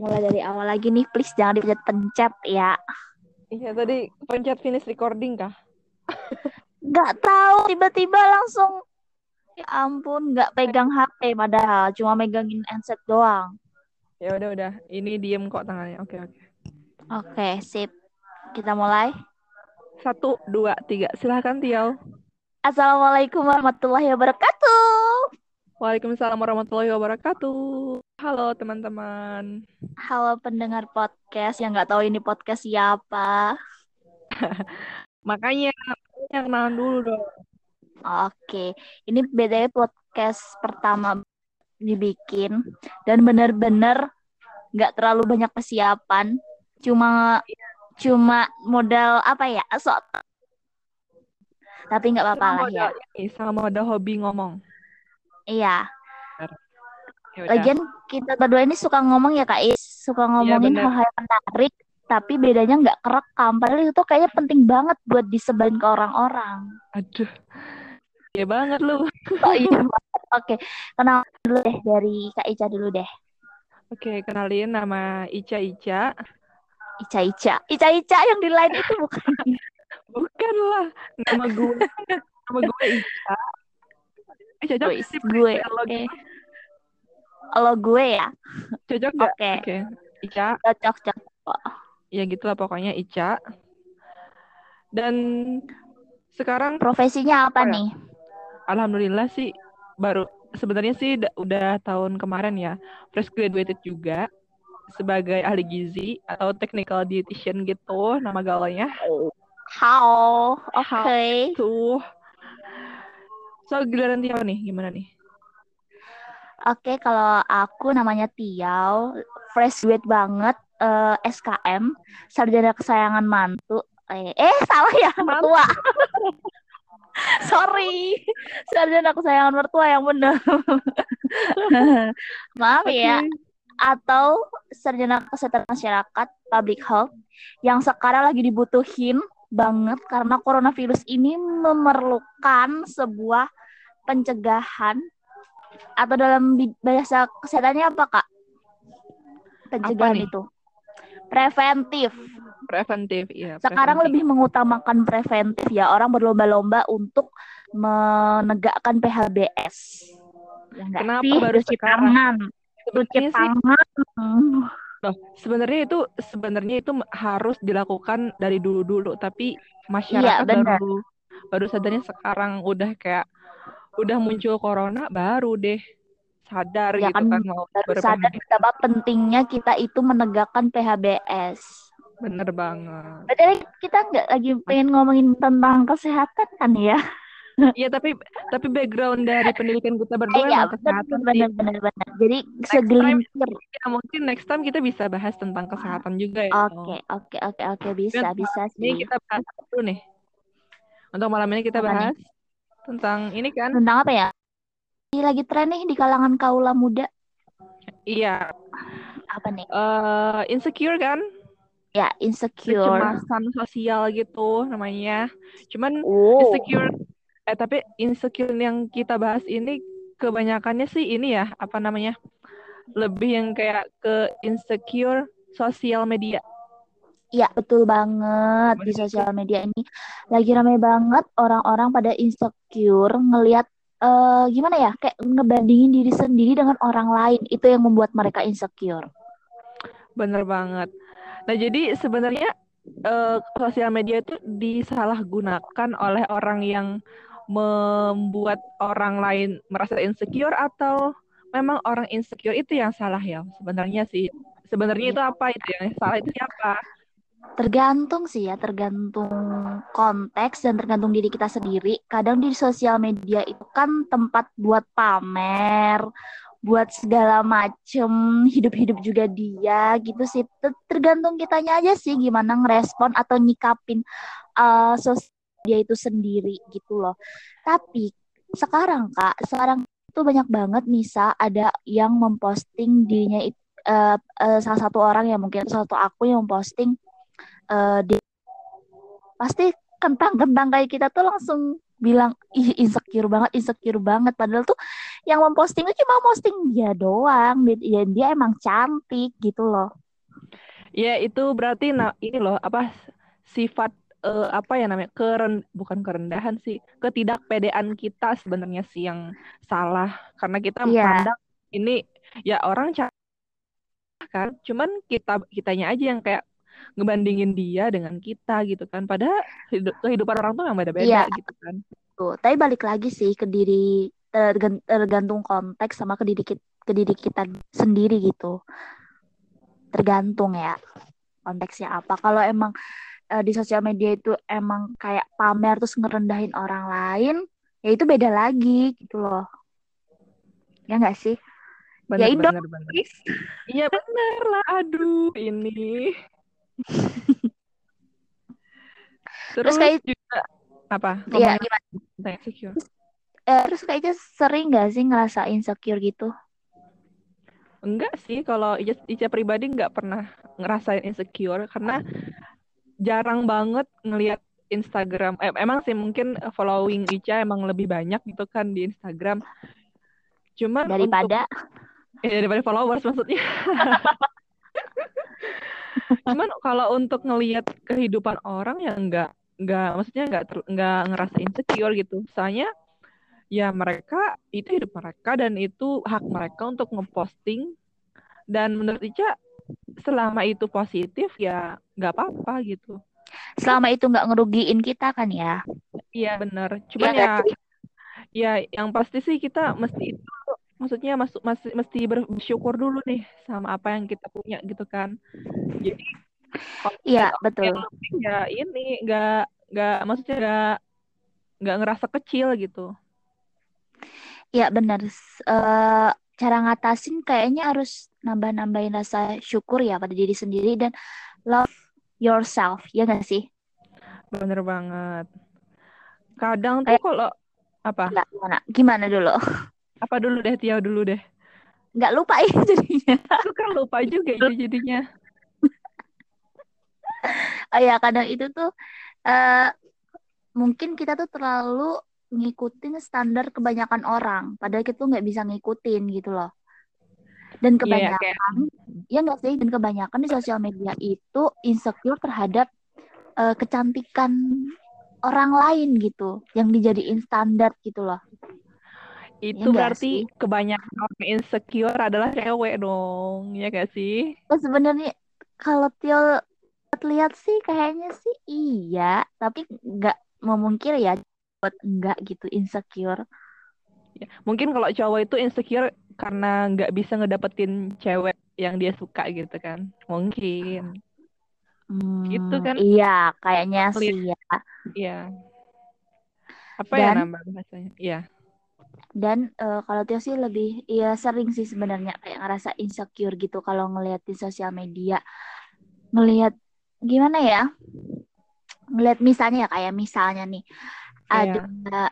Mulai dari awal lagi nih, please jangan dipencet-pencet ya. Iya, tadi pencet finish recording kah? Gak tahu, tiba-tiba langsung ya ampun, gak pegang HP padahal cuma megangin handset doang. Ya udah udah, ini diem kok tangannya. Oke oke. Oke, sip. Kita mulai. Satu, dua, tiga. Silahkan Tiau. Assalamualaikum warahmatullahi wabarakatuh. Waalaikumsalam warahmatullahi wabarakatuh. Halo teman-teman. Halo pendengar podcast yang nggak tahu ini podcast siapa. Makanya yang kenalan dulu dong. Oke, ini beda podcast pertama dibikin dan benar-benar nggak terlalu banyak persiapan. Cuma cuma modal apa ya? Sok. Tapi nggak apa-apa lah ya. Ini sama modal hobi ngomong. Iya. Ya. Lagian kita berdua ini suka ngomong ya Kak Is, suka ngomongin bener. hal-hal yang menarik, tapi bedanya nggak kerekam. Padahal itu kayaknya penting banget buat disebarin ke orang-orang. Aduh. Ya banget lu. Oh iya. Oke, kenal dulu deh dari Kak Ica dulu deh. Oke, kenalin nama Ica Ica. Ica Ica. Ica Ica yang di line itu bukan. Bukan lah. Nama gue. nama gue Ica. Eh, cocok Wis, sih gue. lo Oke. Kalau gue ya, Cocok nggak? Oke. Oke. Ica. cocok cocok. Ya gitulah pokoknya Ica. Dan sekarang Profesinya apa ya. nih? alhamdulillah sih baru sebenarnya sih da- udah tahun kemarin ya fresh graduated juga sebagai ahli gizi atau technical dietitian gitu nama gaulnya How? Oke. How? tuh so giliran Tio nih gimana nih Oke, kalau aku namanya Tiau, fresh graduate banget, eh, SKM, sarjana kesayangan mantu. Eh, eh salah ya, mertua. Sorry, sarjana kesayangan mertua yang benar. Maaf ya. Oke. Atau sarjana kesehatan masyarakat, public health, yang sekarang lagi dibutuhin banget karena coronavirus ini memerlukan sebuah pencegahan atau dalam bahasa kesehatannya apa kak? Pencegahan nih? itu preventif. preventif iya Sekarang preventif. lebih mengutamakan preventif ya. Orang berlomba-lomba untuk menegakkan PHBS. Ya Kenapa sih? baru Cuci sekarang? tangan. Cuci tangan. loh sebenarnya itu sebenarnya itu harus dilakukan dari dulu-dulu tapi masyarakat Iya, benar. baru baru sadarnya sekarang udah kayak udah muncul corona baru deh sadar Ya gitu kan, kan mau Baru sadar betapa pentingnya kita itu menegakkan PHBS. bener banget Berarti kita nggak lagi pengen ngomongin tentang kesehatan kan ya? Iya tapi tapi background dari pendidikan kita Eh, berdua ya, emang kesehatan sih. benar benar benar. Jadi segelintir. Ya, mungkin next time kita bisa bahas tentang kesehatan juga ya. Oke, oke, oke, oke, bisa, Dan bisa Ini sih. kita bahas dulu nih. Untuk malam ini kita nih? Tentang ini kan. Tentang apa ya? Ini lagi tren nih di kalangan kaula muda. Iya, Apa nih? eh insecure kan? Ya, insecure. Kecemasan sosial gitu namanya. Cuman Oh, insecure eh tapi insecure yang kita bahas ini kebanyakannya sih ini ya, apa namanya? Lebih yang kayak ke insecure sosial media. Ya betul banget di sosial media ini lagi ramai banget orang-orang pada insecure ngelihat eh gimana ya kayak ngebandingin diri sendiri dengan orang lain itu yang membuat mereka insecure. Bener banget. Nah, jadi sebenarnya eh, sosial media itu disalahgunakan oleh orang yang membuat orang lain merasa insecure atau memang orang insecure itu yang salah ya sebenarnya sih. Sebenarnya itu apa itu yang salah itu siapa? Tergantung sih ya, tergantung konteks dan tergantung diri kita sendiri. Kadang di sosial media itu kan tempat buat pamer, buat segala macem, hidup-hidup juga dia gitu sih. Ter- Tergantung kitanya aja sih gimana ngerespon atau nyikapin eh, sosial media itu sendiri gitu loh. Tapi sekarang Kak, sekarang itu banyak banget Nisa ada yang memposting dirinya itu eh, eh, salah satu orang ya mungkin salah satu aku yang memposting eh dia pasti kentang-kentang kayak kita tuh langsung bilang ih insecure banget insecure banget. Padahal tuh yang memposting itu cuma posting dia doang dia dia emang cantik gitu loh. Ya itu berarti nah ini loh apa sifat uh, apa ya namanya keren bukan kerendahan sih ketidakpedean kita sebenarnya sih yang salah. Karena kita yeah. pandang ini ya orang kan cuman kita kitanya aja yang kayak ngebandingin dia dengan kita gitu kan padahal kehidupan orang tuh yang beda-beda yeah. gitu kan tuh tapi balik lagi sih ke diri tergantung konteks sama ke diri kita, ke diri kita sendiri gitu tergantung ya konteksnya apa kalau emang uh, di sosial media itu emang kayak pamer terus ngerendahin orang lain, ya itu beda lagi gitu loh. Ya nggak sih? Bener, ya bener, bener. Iya bener lah. Aduh, ini. terus, terus kayak juga apa? Iya gimana? Insecure. Eh, terus kayaknya sering gak sih ngerasa insecure gitu? Enggak sih, kalau Ica, Ica pribadi nggak pernah ngerasain insecure karena jarang banget ngelihat Instagram. Eh, emang sih mungkin following Ica emang lebih banyak gitu kan di Instagram. Cuman daripada untuk, eh, daripada followers maksudnya. Cuman kalau untuk ngelihat kehidupan orang ya enggak enggak maksudnya enggak enggak ngerasa insecure gitu. Soalnya ya mereka itu hidup mereka dan itu hak mereka untuk ngeposting. Dan menurut Ica selama itu positif ya nggak apa-apa gitu. Selama itu nggak ngerugiin kita kan ya? Iya benar cuma ya, ya ya yang pasti sih kita mesti itu maksudnya masuk masih mesti bersyukur dulu nih sama apa yang kita punya gitu kan. Jadi iya betul. ya ini nggak nggak maksudnya nggak nggak ngerasa kecil gitu. Ya benar. Uh, cara ngatasin kayaknya harus nambah-nambahin rasa syukur ya pada diri sendiri dan love yourself ya gak sih? Bener banget. Kadang tuh kalau apa? Gimana? Gimana dulu apa dulu deh Tia dulu deh. Nggak lupa ya jadinya. Aku kan lupa juga itu jadinya. Oh ya kadang itu tuh uh, mungkin kita tuh terlalu ngikutin standar kebanyakan orang. Padahal kita nggak bisa ngikutin gitu loh. Dan iya, kebanyakan yeah, ya nggak sih? Dan kebanyakan di sosial media itu insecure terhadap uh, kecantikan orang lain gitu. Yang dijadiin standar gitu loh itu ya berarti sih? kebanyakan orang insecure adalah cewek dong ya gak sih? Oh, sebenarnya kalau Tio lihat sih kayaknya sih iya tapi nggak memungkir ya buat enggak gitu insecure. Ya, mungkin kalau cowok itu insecure karena nggak bisa ngedapetin cewek yang dia suka gitu kan? Mungkin. Hmm, gitu kan? iya kayaknya Lihat. sih ya. Iya. Apa ya dan, ya nambah bahasanya? Iya dan uh, kalau Tio sih lebih ya sering sih sebenarnya kayak ngerasa insecure gitu kalau ngeliat di sosial media ngelihat gimana ya ngelihat misalnya ya kayak misalnya nih ada yeah.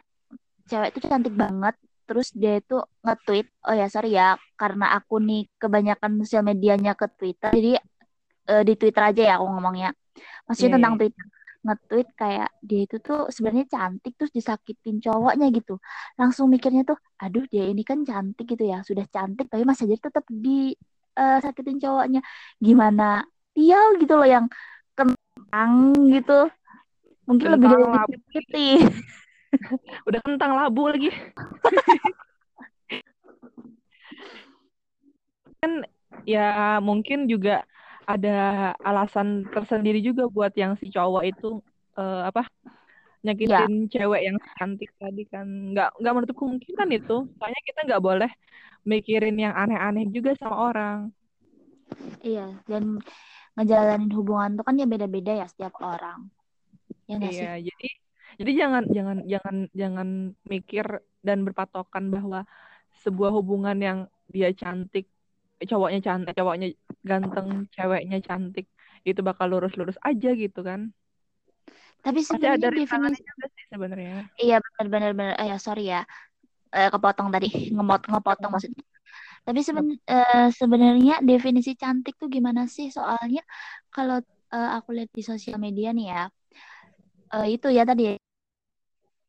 cewek itu cantik banget terus dia itu nge-tweet oh ya sorry ya karena aku nih kebanyakan sosial medianya ke Twitter jadi uh, di Twitter aja ya aku ngomongnya maksudnya yeah, tentang yeah. Twitter nge-tweet kayak dia itu tuh sebenarnya cantik terus disakitin cowoknya gitu. Langsung mikirnya tuh aduh dia ini kan cantik gitu ya sudah cantik tapi masih aja tetap di uh, sakitin cowoknya. Gimana? Dia gitu loh yang kentang gitu. Mungkin kentang lebih dari putih. Udah kentang labu lagi. kan ya mungkin juga ada alasan tersendiri juga buat yang si cowok itu uh, apa nyakitin ya. cewek yang cantik tadi kan nggak nggak menutup kemungkinan itu soalnya kita nggak boleh mikirin yang aneh-aneh juga sama orang iya dan ngejalanin hubungan tuh kan ya beda-beda ya setiap orang ya iya sih? jadi jadi jangan jangan jangan jangan mikir dan berpatokan bahwa sebuah hubungan yang dia cantik cowoknya cantik cowoknya ganteng ceweknya cantik itu bakal lurus-lurus aja gitu kan. Tapi sebenarnya ada definisi sebenarnya. Iya benar-benar benar eh, ya sorry ya. Eh, kepotong tadi. Ngemot ngepotong maksudnya. Tapi seben, uh, sebenarnya definisi cantik tuh gimana sih? Soalnya kalau uh, aku lihat di sosial media nih ya uh, itu ya tadi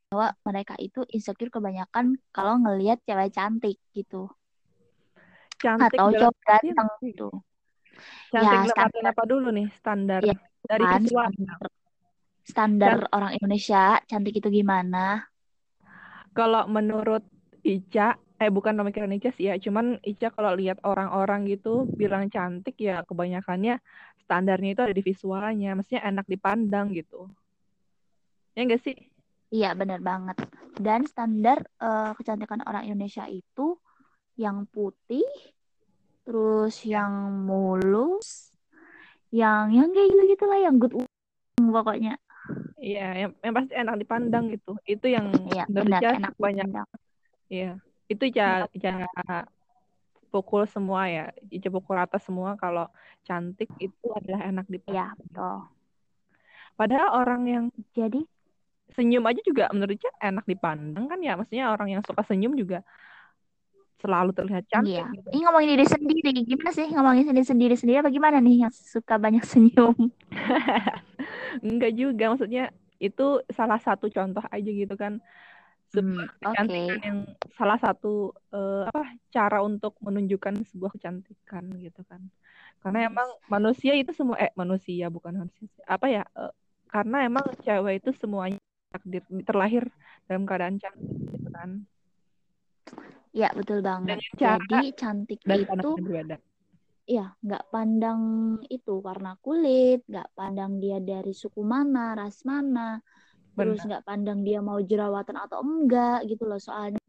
bahwa mereka itu insecure kebanyakan kalau ngelihat cewek cantik gitu. Cantik atau cowok ganteng gitu. Cantik Ya, apa dulu nih standar ya dari kan visual. standar standar orang Indonesia cantik itu gimana? Kalau menurut Ica, eh bukan pemikiran Ica sih ya, cuman Ica kalau lihat orang-orang gitu bilang cantik ya kebanyakannya standarnya itu ada di visualnya, maksudnya enak dipandang gitu. Ya enggak sih? Iya, benar banget. Dan standar eh, kecantikan orang Indonesia itu yang putih, terus yang mulus, yang yang kayak gitu-gitu lah, yang good looking pokoknya. Iya, yang, yang pasti enak dipandang gitu. Itu yang Iya, menurut benar, enak banyak. Iya, itu Ica, Ica pukul semua ya, Ica pukul rata semua kalau cantik itu adalah enak Iya, dipandang. betul. Padahal orang yang Jadi, senyum aja juga menurut Ica enak dipandang kan ya, maksudnya orang yang suka senyum juga selalu terlihat cantik iya. gitu. Ini ngomongin diri sendiri, gimana sih ngomongin sendiri sendiri sendiri apa gimana nih yang suka banyak senyum? Enggak juga, maksudnya itu salah satu contoh aja gitu kan. Hmm, Sebuah oke. kecantikan yang salah satu eh, apa cara untuk menunjukkan sebuah kecantikan gitu kan. Karena Yes. emang manusia itu semua eh manusia bukan manusia. Apa ya? eh, karena emang cewek itu semuanya takdir terlahir dalam keadaan cantik gitu kan. Ya, betul banget. Cara Jadi cantik dan itu pandangan berbeda. ya nggak pandang itu warna kulit, nggak pandang dia dari suku mana, ras mana, terus Benar. nggak pandang dia mau jerawatan atau enggak gitu loh. Soalnya